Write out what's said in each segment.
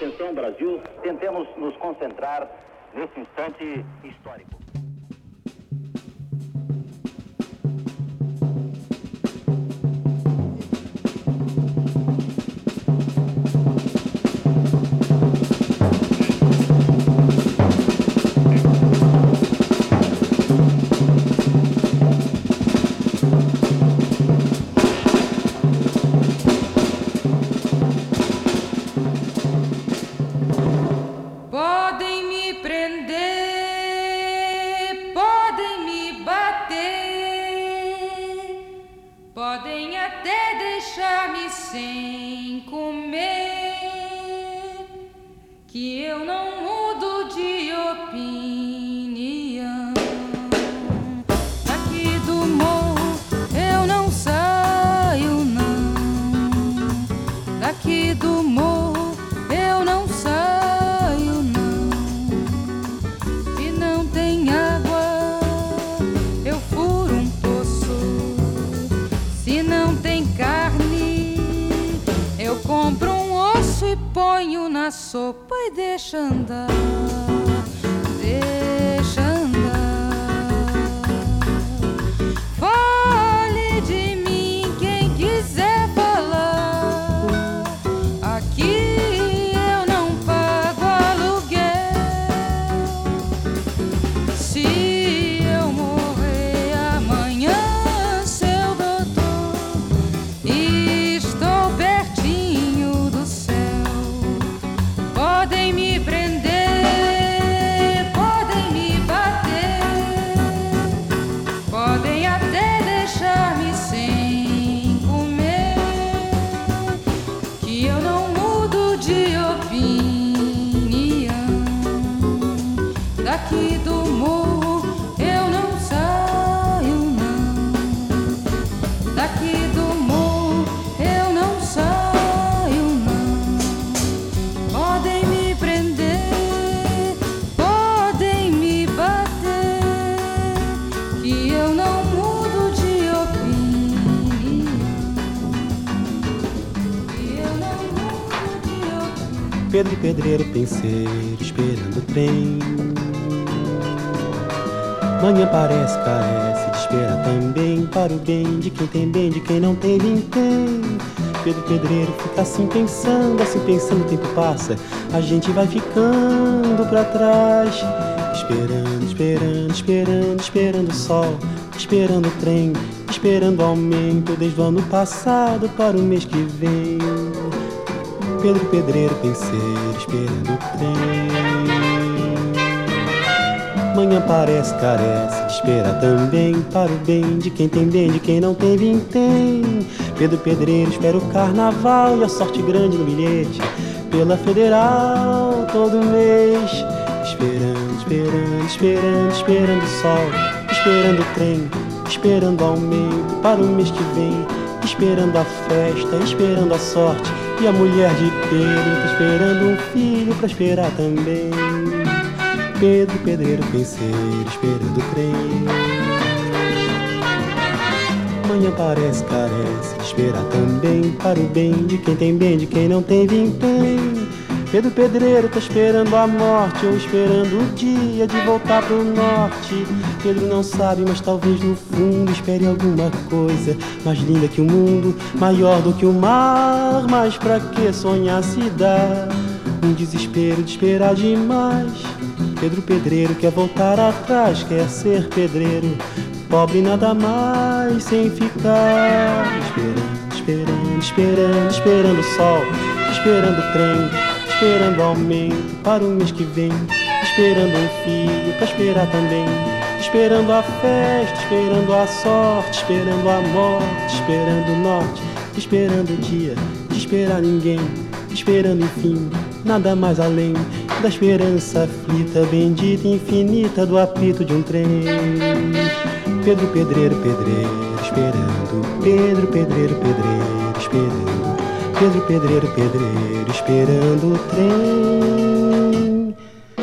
Atenção, Brasil, tentemos nos concentrar nesse instante histórico. daqui do morro eu não saio não. Daqui do morro eu não saio não. Podem me prender, podem me bater, que eu não mudo de opinião. Que eu não mudo de. Pedro Pedreiro pensei esperando o trem Manhã parece, carece de também Para o bem de quem tem bem, de quem não tem vintém Pedro Pedreiro fica assim pensando, assim pensando, o tempo passa A gente vai ficando pra trás. Esperando, esperando, esperando, esperando o sol Esperando o trem, esperando o aumento Desde o ano passado para o mês que vem. Pedro Pedreiro penseiro esperando o trem. Manhã parece, carece, espera também para o bem de quem tem bem, de quem não tem vintém. Pedro Pedreiro espera o carnaval e a sorte grande no bilhete pela federal todo mês. Esperando, esperando, esperando, esperando o sol, esperando o trem, esperando aumento para o mês que vem, esperando a festa, esperando a sorte e a mulher de Pedro tá esperando um filho pra esperar também. Pedro, pedreiro, penseiro, esperando o trem. Manhã parece, carece, esperar também para o bem de quem tem bem, de quem não tem vintém. Pedro Pedreiro tá esperando a morte ou esperando o dia de voltar pro norte. Pedro não sabe, mas talvez no fundo espere alguma coisa mais linda que o mundo, maior do que o mar. Mas pra que sonhar se dá? Um desespero de esperar demais. Pedro Pedreiro quer voltar atrás, quer ser pedreiro, pobre nada mais, sem ficar. Esperando, esperando, esperando, esperando o sol, esperando o trem esperando aumento para o mês que vem, esperando um filho para esperar também, esperando a festa, esperando a sorte, esperando a morte, esperando o norte, esperando o dia, de esperar ninguém, esperando enfim, nada mais além da esperança aflita, bendita, infinita do apito de um trem. Pedro, pedreiro, pedreiro, esperando, Pedro, pedreiro, pedreiro, esperando. Pedro, pedreiro, pedreiro, esperando o trem.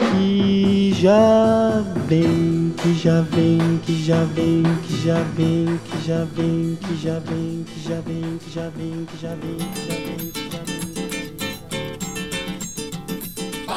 Que já vem, que já vem, que já vem, que já vem, que já vem, que já vem, que já vem, que já vem, que já vem, que já vem, que já vem.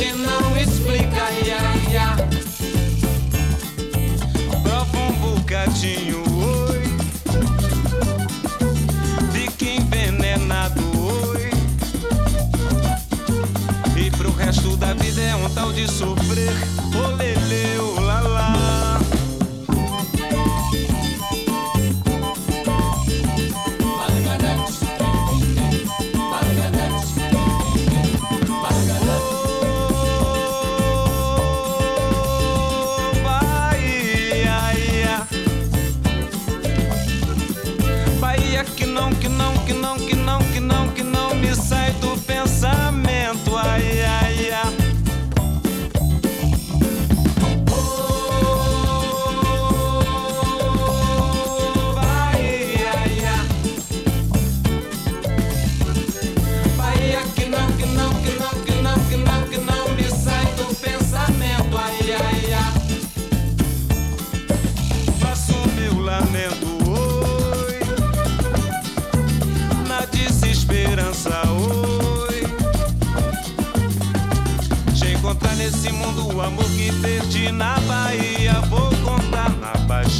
de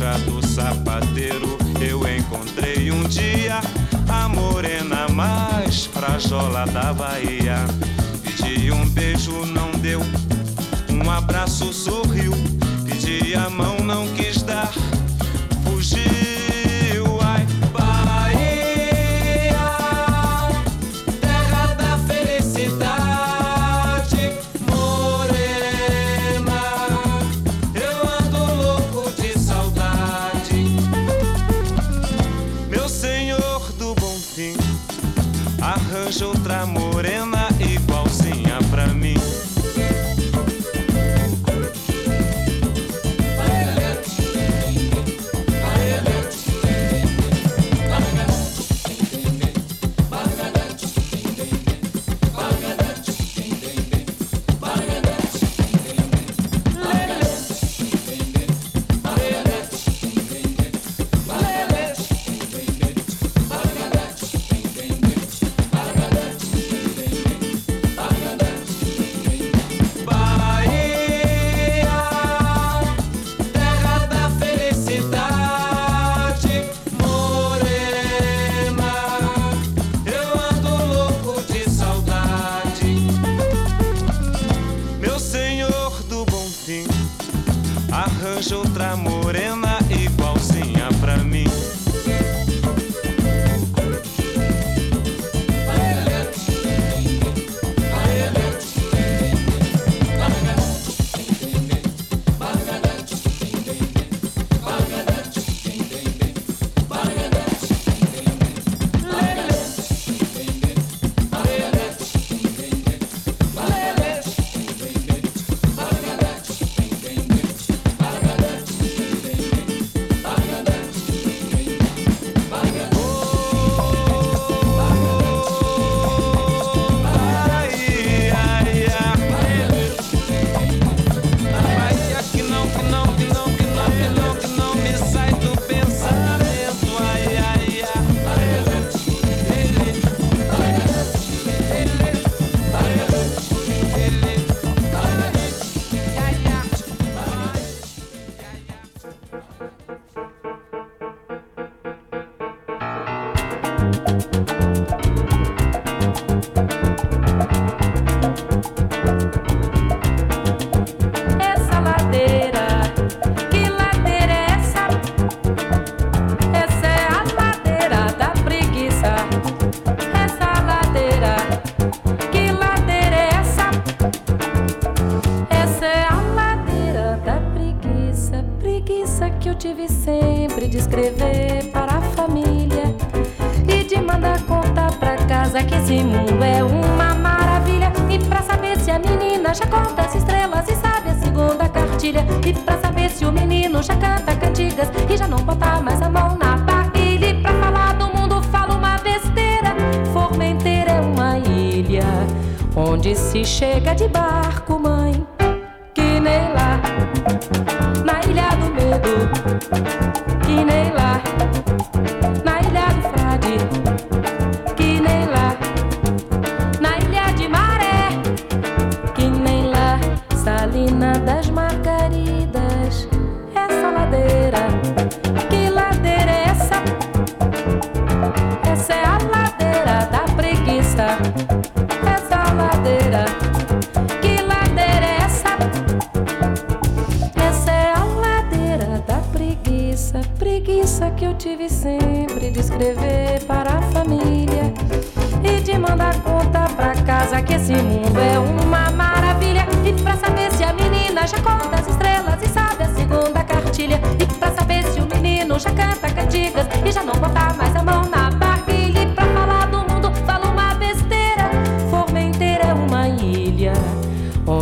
do Sapateiro. Eu encontrei um dia a morena mais frajola da Bahia. Pedi um beijo, não deu. Um abraço, sorriu. Pedi a mão, não quis dar. arranja outra morena igualzinha.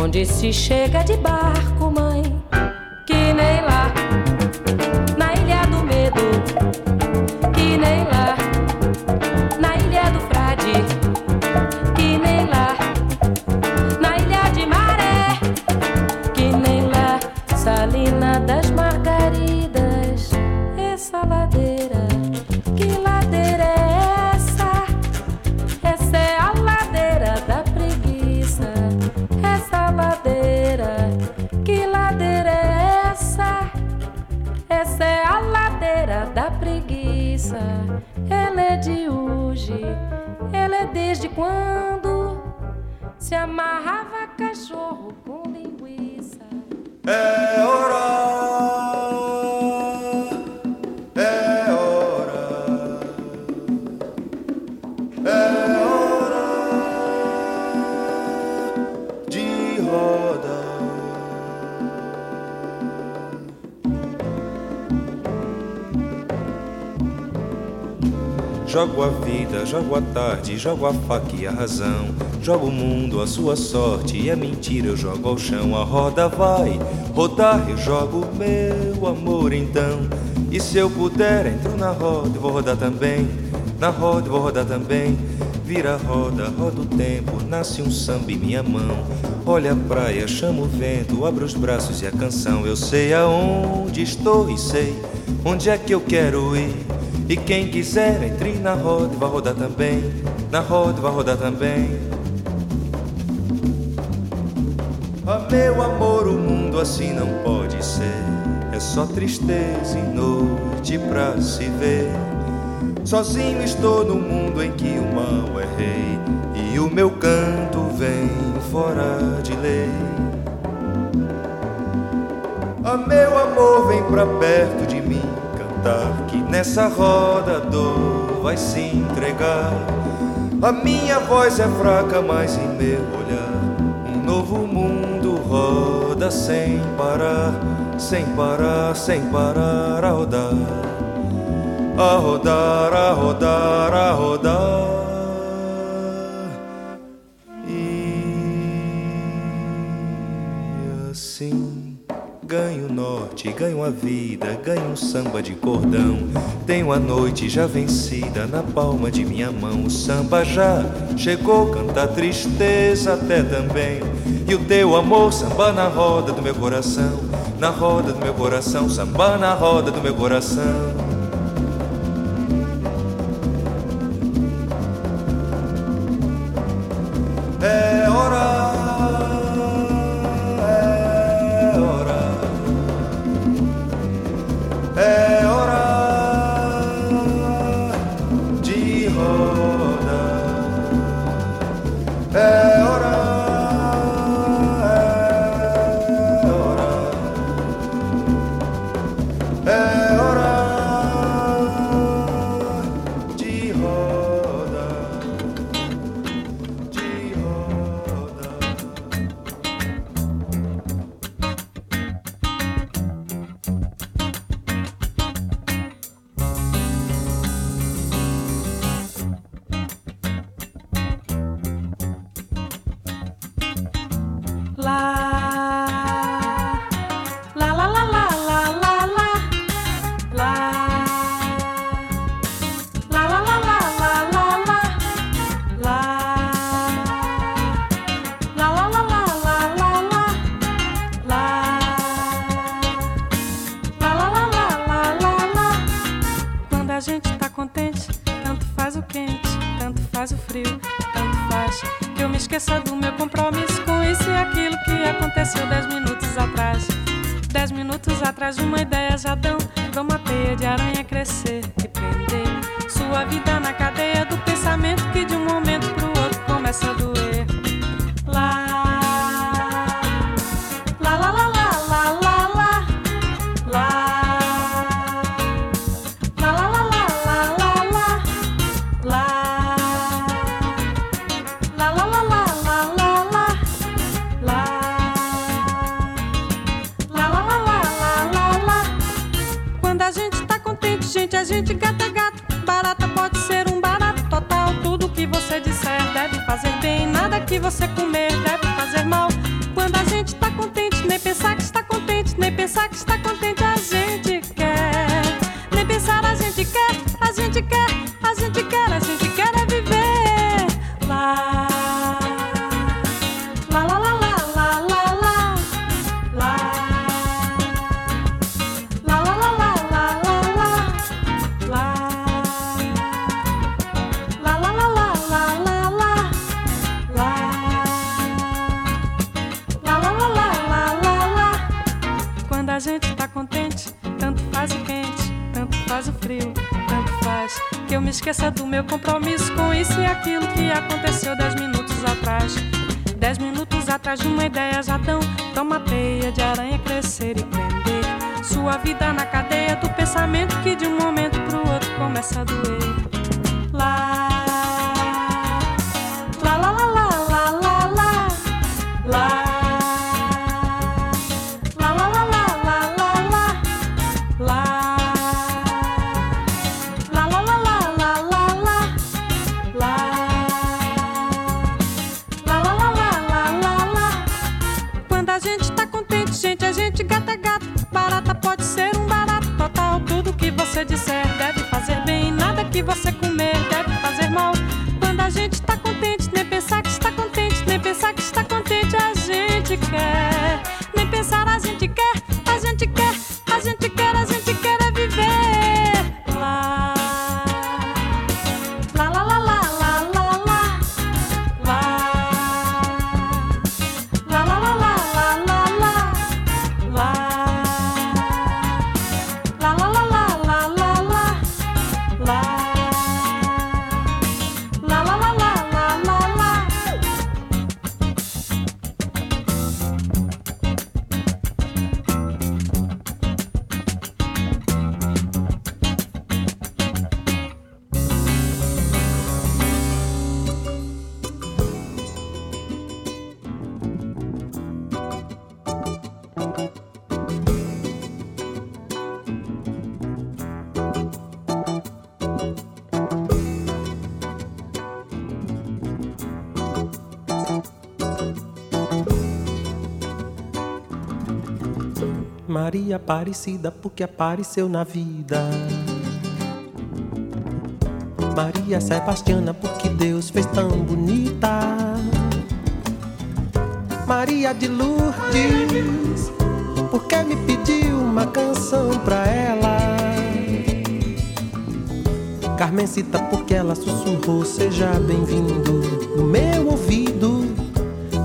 Onde se chega de barco, mãe. Jogo a vida, jogo a tarde, jogo a faca e a razão. Jogo o mundo, a sua sorte e a mentira eu jogo ao chão. A roda vai rodar, eu jogo meu amor então. E se eu puder, entro na roda, eu vou rodar também. Na roda, vou rodar também. Vira a roda, roda o tempo, nasce um samba em minha mão. Olha a praia, chama o vento, abro os braços e a canção. Eu sei aonde estou e sei onde é que eu quero ir. E quem quiser, entre na roda e vai rodar também. Na roda e vai rodar também. Ah, meu amor, o mundo assim não pode ser. É só tristeza e noite pra se ver. Sozinho estou no mundo em que o mal é rei. E o meu canto vem fora de lei. Ah, meu amor, vem pra perto de mim cantar. Que nessa roda a dor vai se entregar. A minha voz é fraca, mas em meu olhar, um novo mundo roda sem parar, sem parar, sem parar a rodar. A rodar, a rodar, a rodar. Ganho o norte, ganho a vida, ganho um samba de cordão. Tenho a noite já vencida na palma de minha mão. O samba já chegou, canta a tristeza até também. E o teu amor samba na roda do meu coração, na roda do meu coração, samba na roda do meu coração. Aquilo que aconteceu dez minutos atrás. Dez minutos atrás de uma ideia já dão, toma teia de aranha crescer e prender sua vida na cadeia do pensamento que de um momento pro outro começa a doer. Você disser deve fazer bem. Nada que você comer deve fazer mal. Quando a gente tá contente, nem pensar que está contente, nem pensar que está contente, a gente quer. Maria Aparecida porque apareceu na vida. Maria Sebastiana porque Deus fez tão bonita. Maria de Lourdes porque me pediu uma canção pra ela. Carmencita porque ela sussurrou seja bem-vindo no meu ouvido.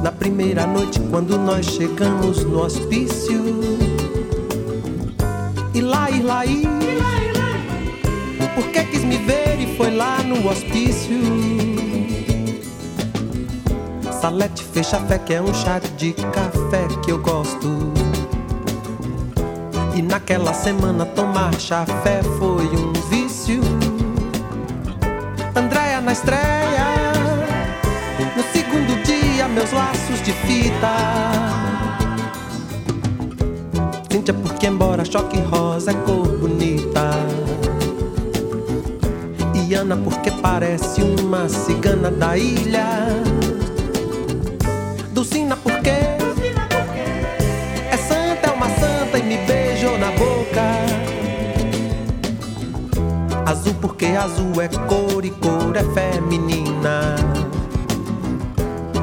Na primeira noite quando nós chegamos no hospício. E lá, e lá, e Porque quis me ver e foi lá no hospício. Salete fecha fé que é um chá de café que eu gosto. E naquela semana tomar chafé foi um vício. Andréia na estreia. No segundo dia, meus laços de fita. Cíntia, porque embora choque rosa é cor bonita. E Ana, porque parece uma cigana da ilha. Dulcina, porque é santa, é uma santa e me beijou na boca. Azul, porque azul é cor e cor é feminina.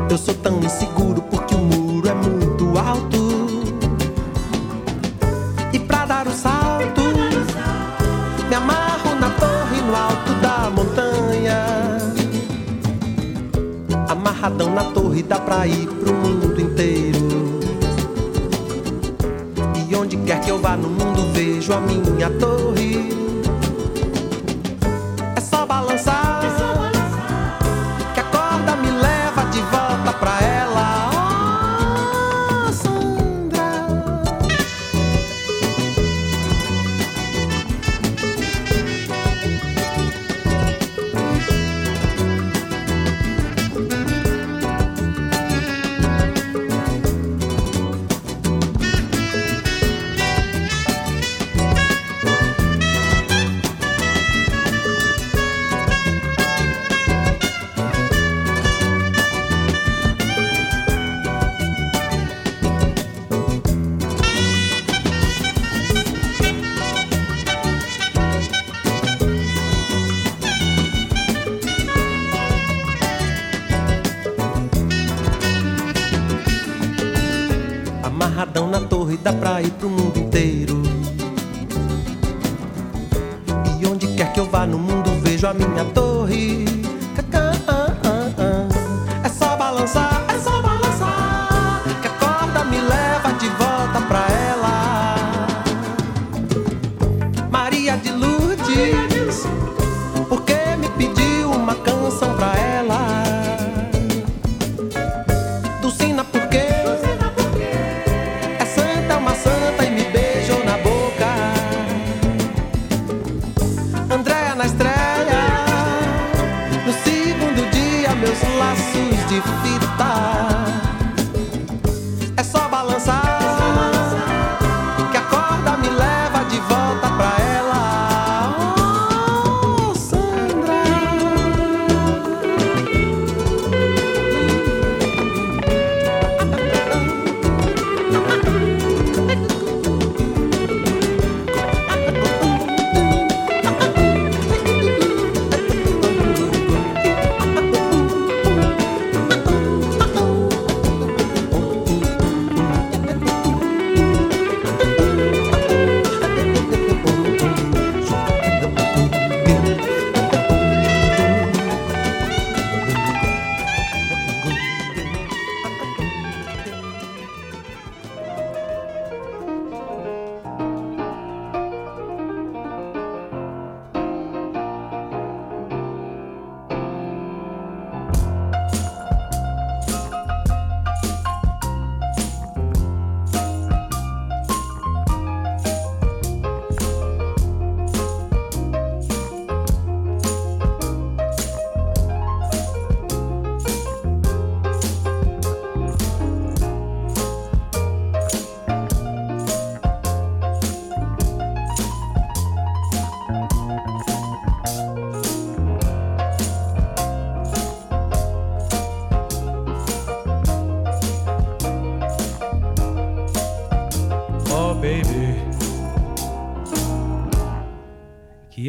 Eu sou tão inseguro porque o muro na torre dá pra ir pro mundo inteiro. E onde quer que eu vá no mundo vejo a minha torre.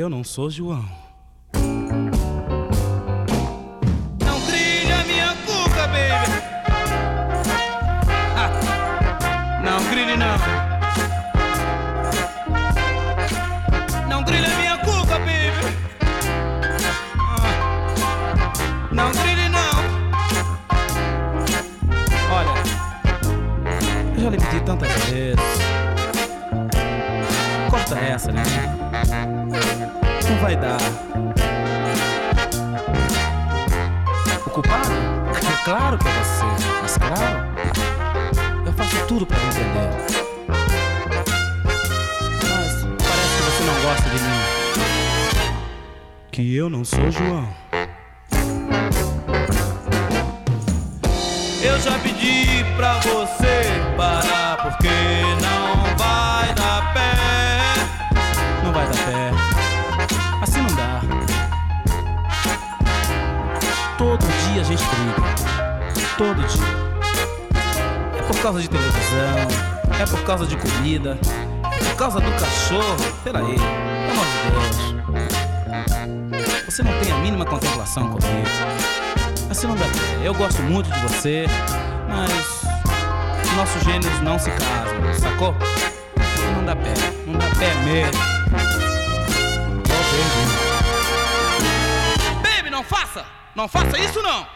Eu não sou João. De mim. Que eu não sou João. Eu já pedi pra você parar porque não vai dar pé. Não vai dar pé. Assim não dá. Todo dia a gente briga. Todo dia. É por causa de televisão. É por causa de comida. É por causa do cachorro. Peraí. Amor de Deus. Você não tem a mínima contemplação comigo. Assim não dá pé. Eu gosto muito de você, mas nossos gênios não se casam, sacou? Não dá pé, não dá pé mesmo. Oh, baby. Baby, não faça! Não faça isso não!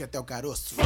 Funk até o caroço.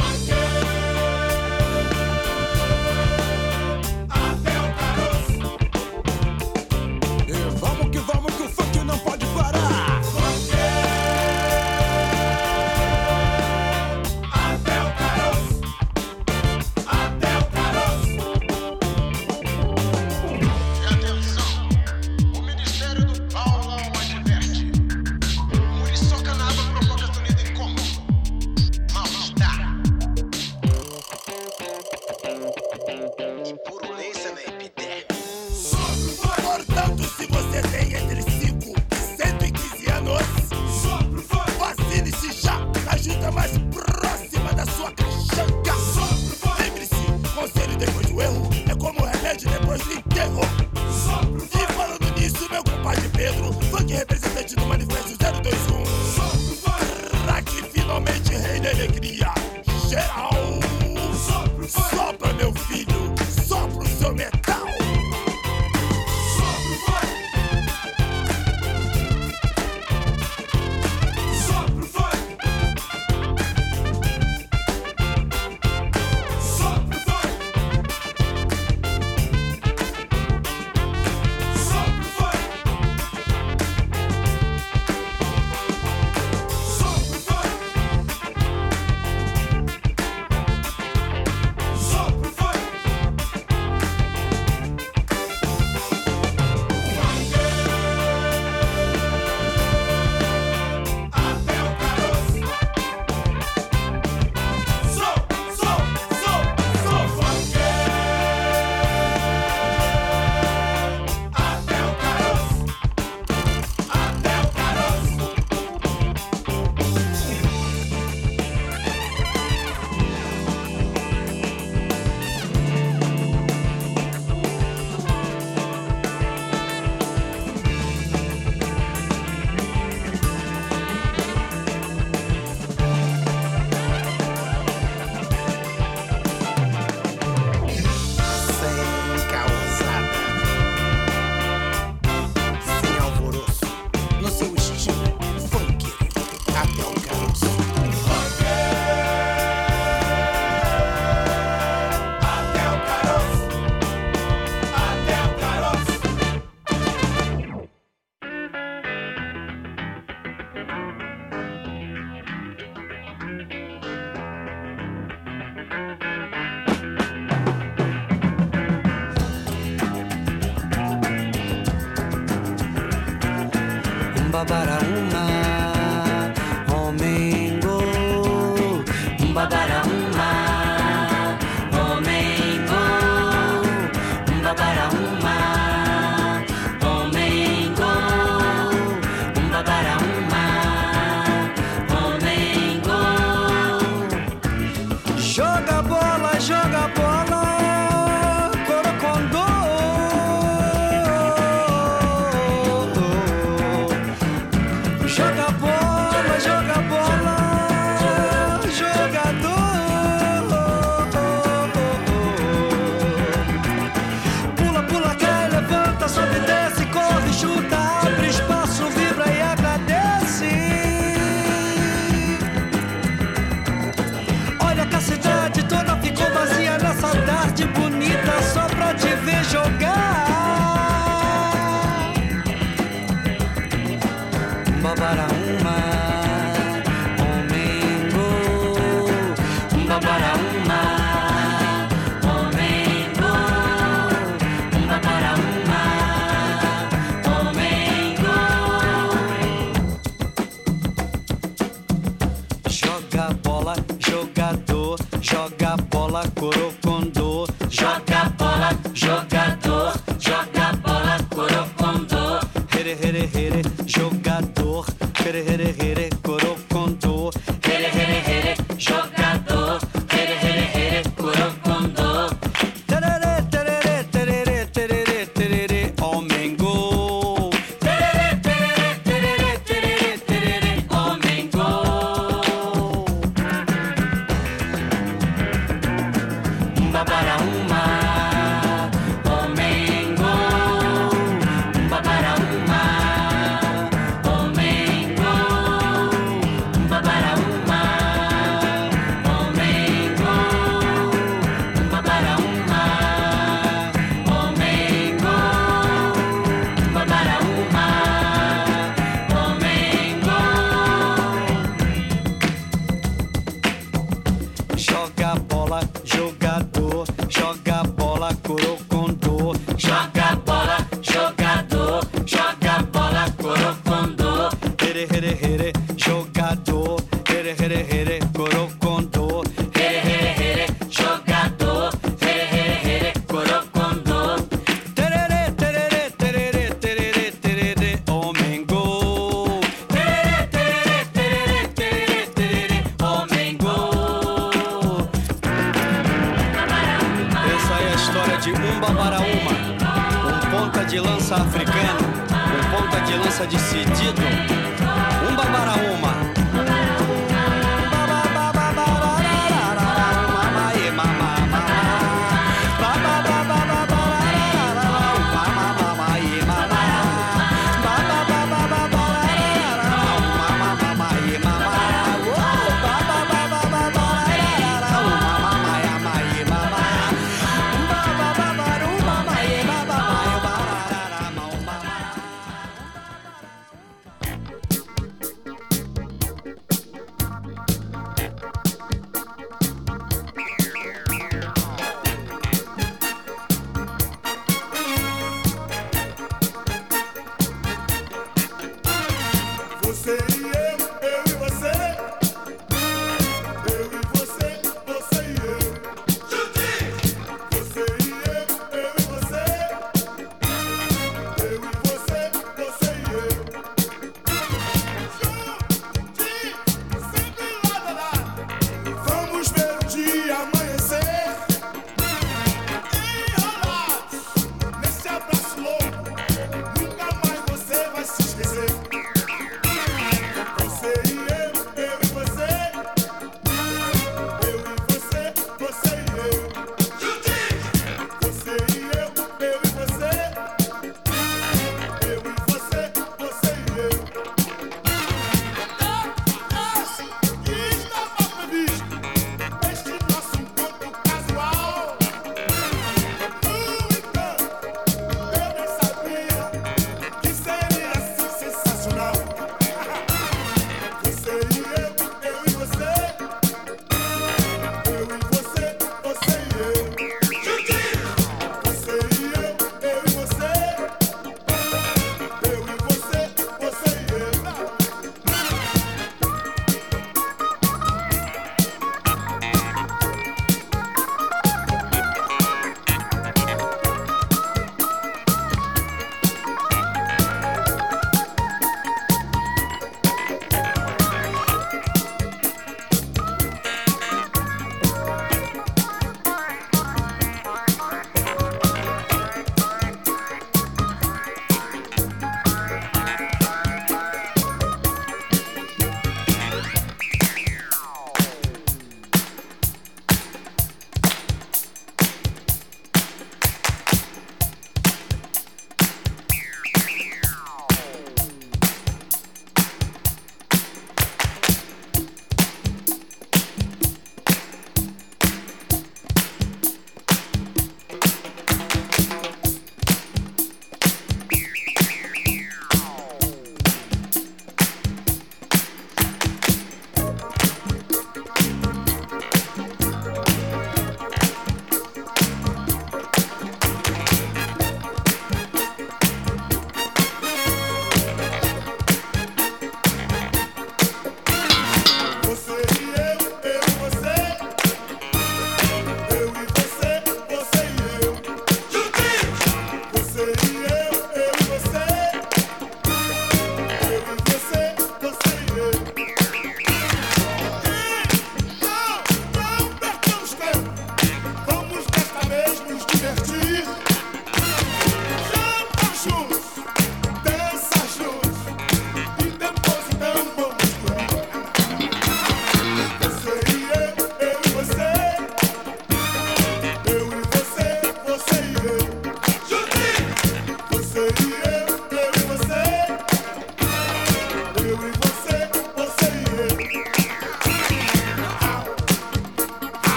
para una.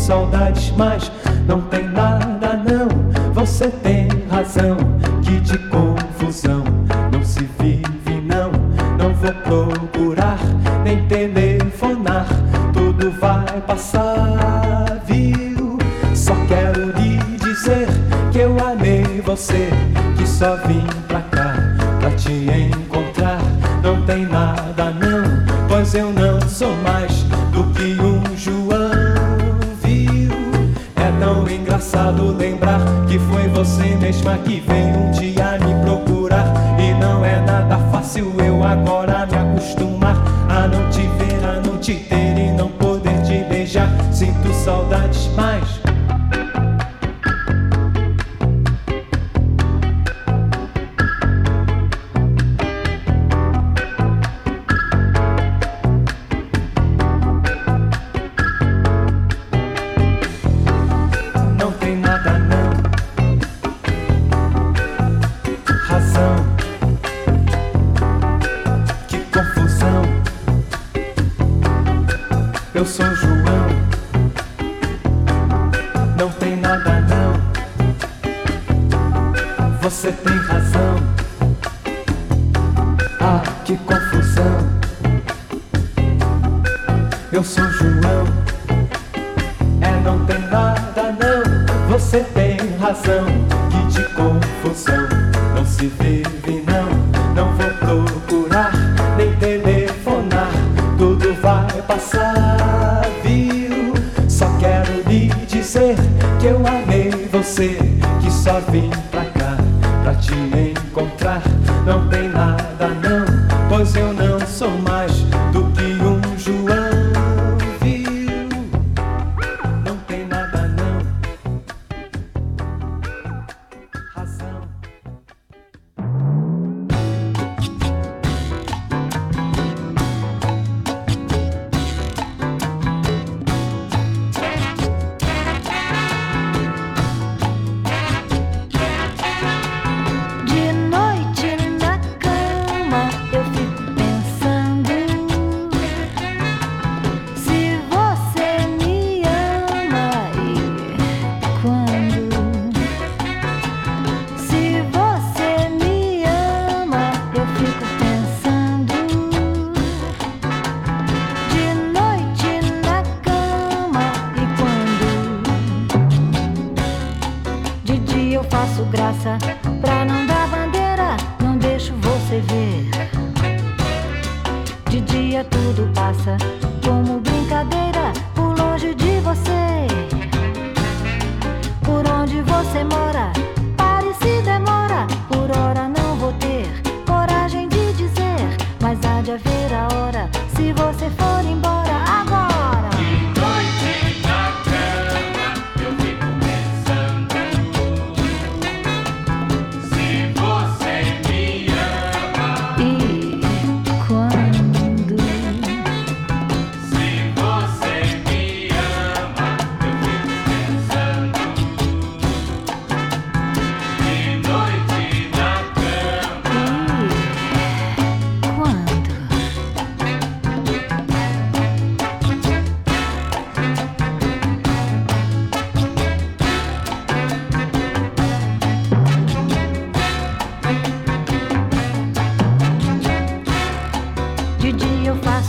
saudades, mas não tem nada não. Você tem razão, que de confusão não se vive não. Não vou procurar nem telefonar, tudo vai passar, viu? Só quero lhe dizer que eu amei você, que só vim pra cá pra te encontrar. Não tem nada não, pois eu não sou mais engraçado lembrar que foi você mesma que veio um dia me procurar. E não é nada fácil eu agora me acostumar a não te ver, a não te ter e não poder te beijar. Sinto saudades, mas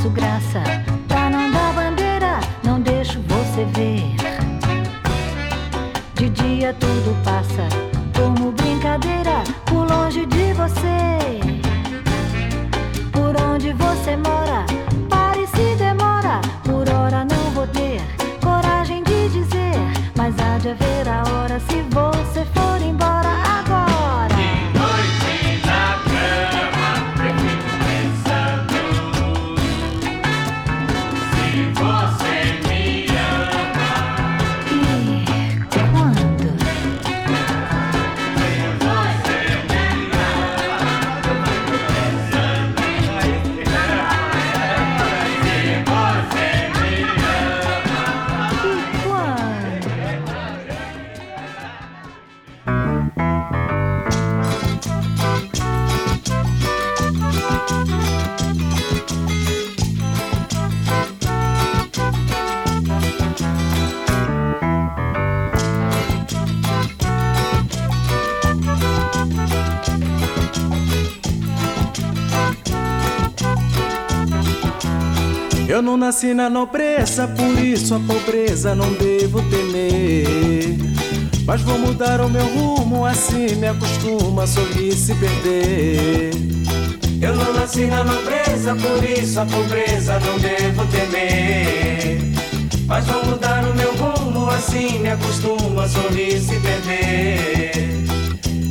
faço graça pra não dar bandeira, não deixo você ver. De dia tudo passa. Não nasci na nobreza, por isso a pobreza não devo temer. Mas vou mudar o meu rumo, assim me acostuma a sorrir se perder. Eu não nasci na nobreza, por isso a pobreza não devo temer. Mas vou mudar o meu rumo, assim me acostuma a sorrir se perder.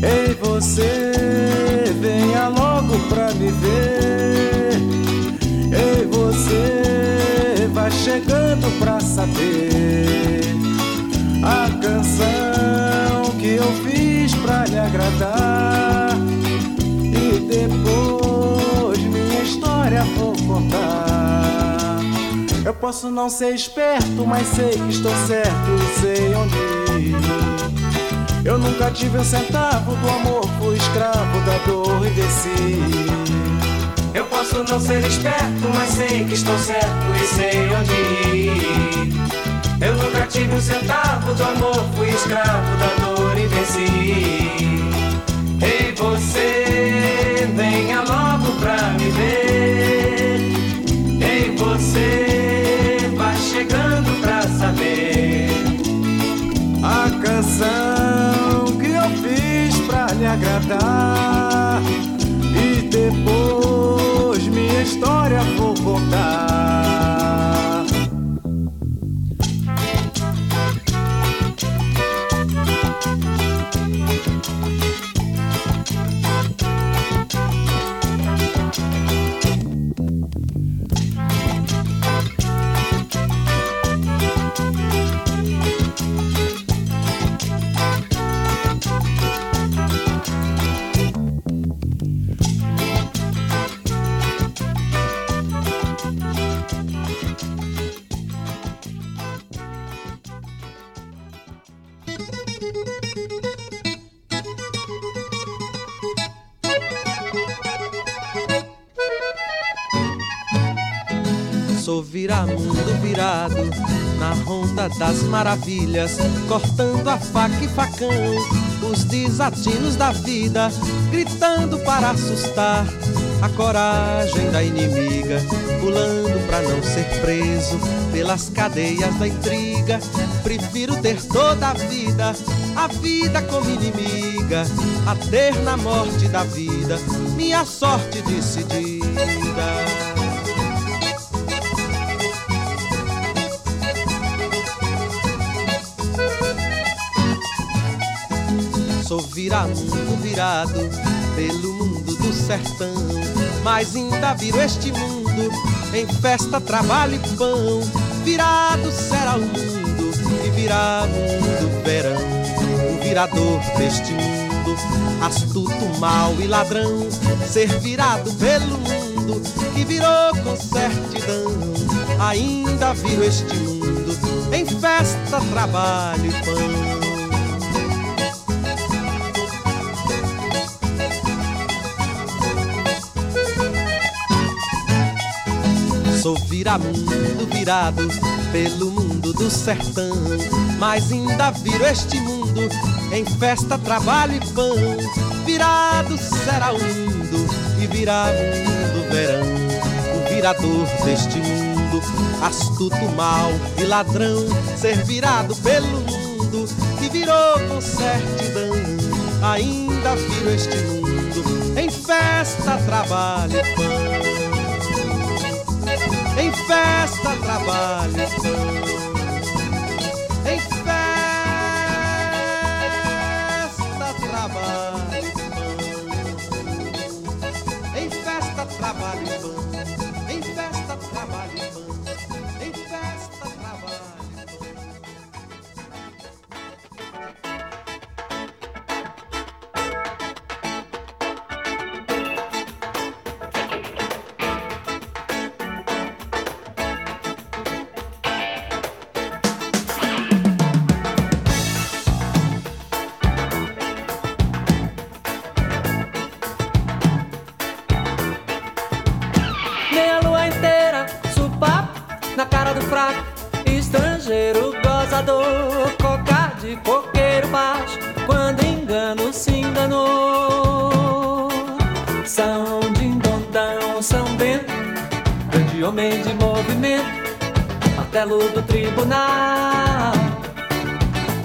Ei, você, venha logo pra me ver. Ei, você, vai chegando pra saber a canção que eu fiz pra lhe agradar. E depois minha história vou contar. Eu posso não ser esperto, mas sei que estou certo sei onde ir. Eu nunca tive um centavo do amor, fui escravo da dor e desci. Eu posso não ser esperto, mas sei que estou certo e sei onde ir. Eu nunca tive um centavo do amor, fui escravo da dor e venci. Ei, você, venha logo pra me ver. Ei, você, vai chegando pra saber a canção que eu fiz pra lhe agradar. E depois história vou contar. Sou viramundo virado na ronda das maravilhas, cortando a faca e facão, os desatinos da vida, gritando para assustar a coragem da inimiga, pulando para não ser preso pelas cadeias da intriga. Prefiro ter toda a vida, a vida como inimiga, a ter na morte da vida minha sorte decidida. Sou viramundo virado pelo mundo do sertão. Mas ainda viro este mundo em festa, trabalho e pão. Virado será o mundo e virá mundo verão. O virador deste mundo, astuto, mal e ladrão. Ser virado pelo mundo que virou com certidão. Ainda viro este mundo em festa, trabalho e pão. Sou viramundo virado pelo mundo do sertão. Mas ainda viro este mundo em festa, trabalho e pão. Virado será o mundo e virá mundo verão. O virador deste mundo, astuto, mal e ladrão. Ser virado pelo mundo que virou com certidão. Ainda viro este mundo em festa, trabalho e pão em festa, trabalho, tribunal.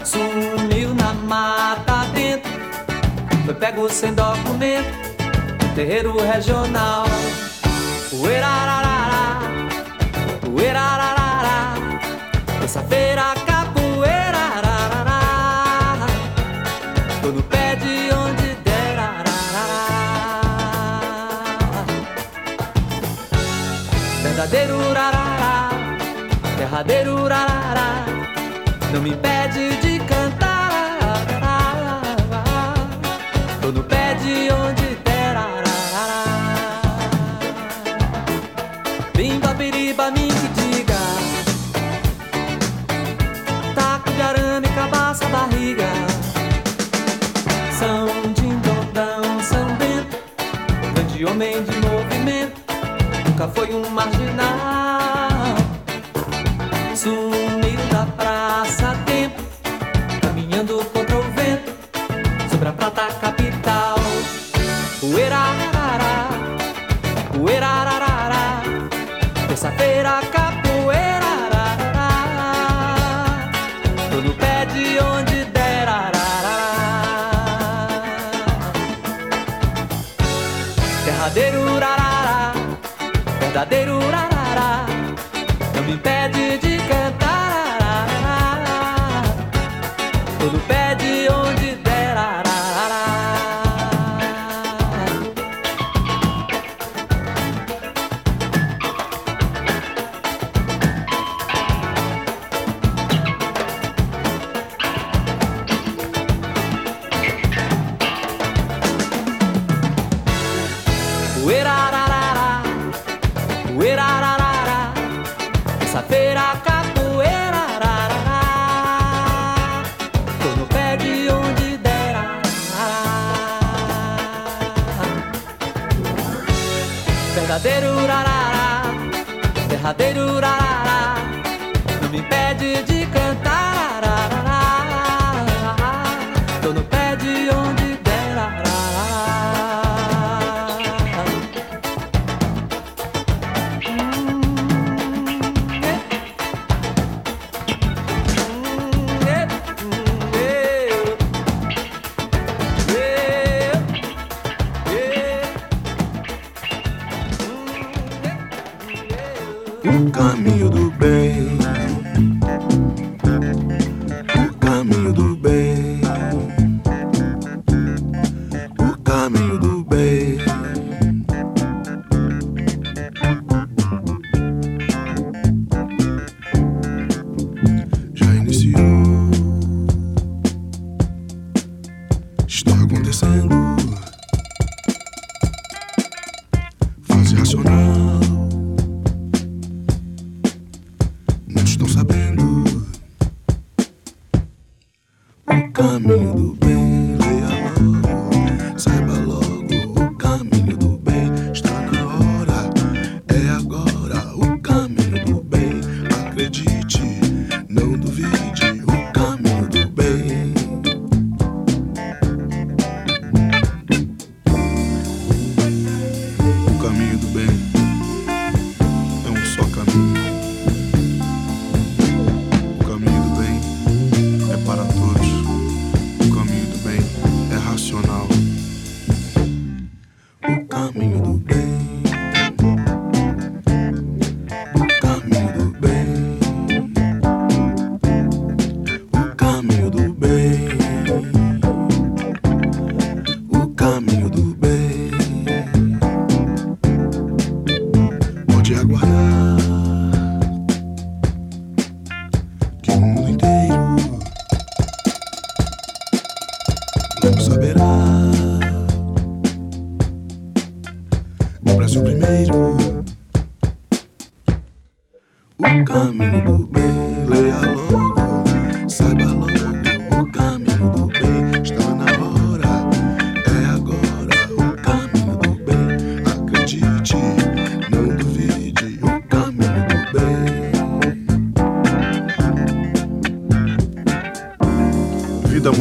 Sumiu na mata dentro, foi pego sem documento, terreiro regional. verdadeiro rarará, verdadeiro rarará. caminho do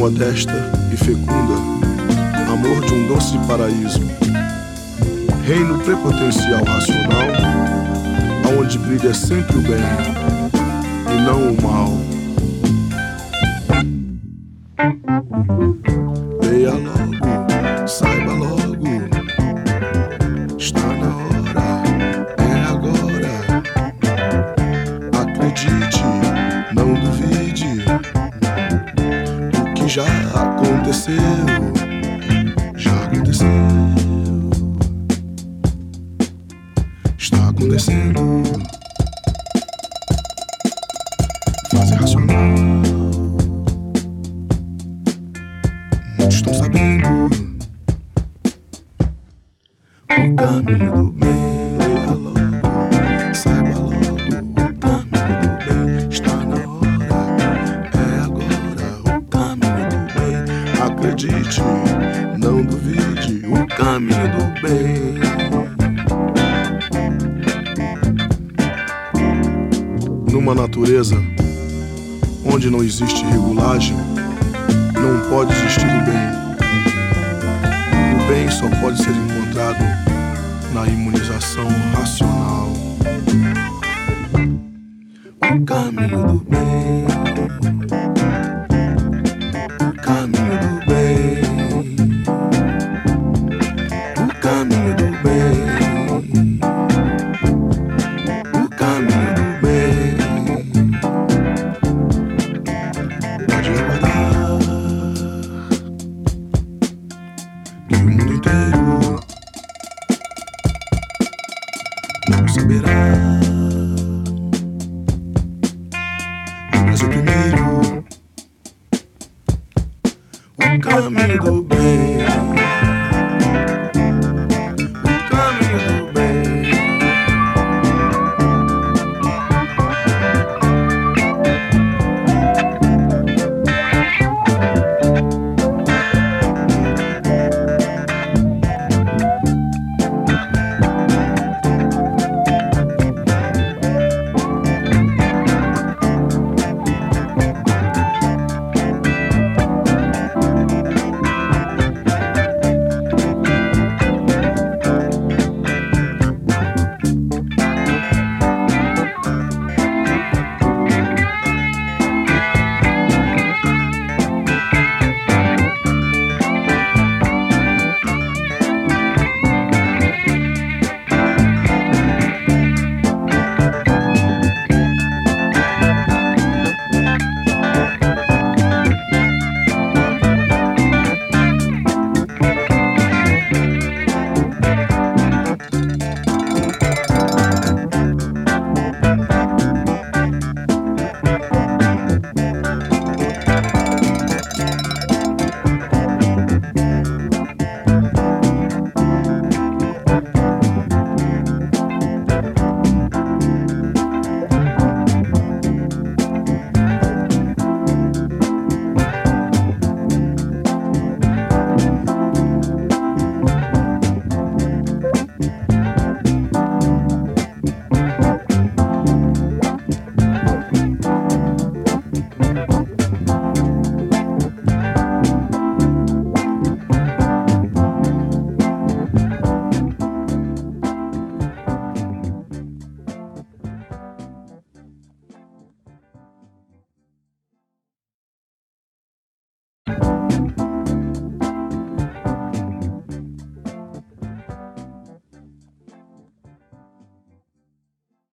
modesta e fecunda, amor de um doce paraíso, reino prepotencial racional, aonde brilha sempre o bem. Aconteceu, já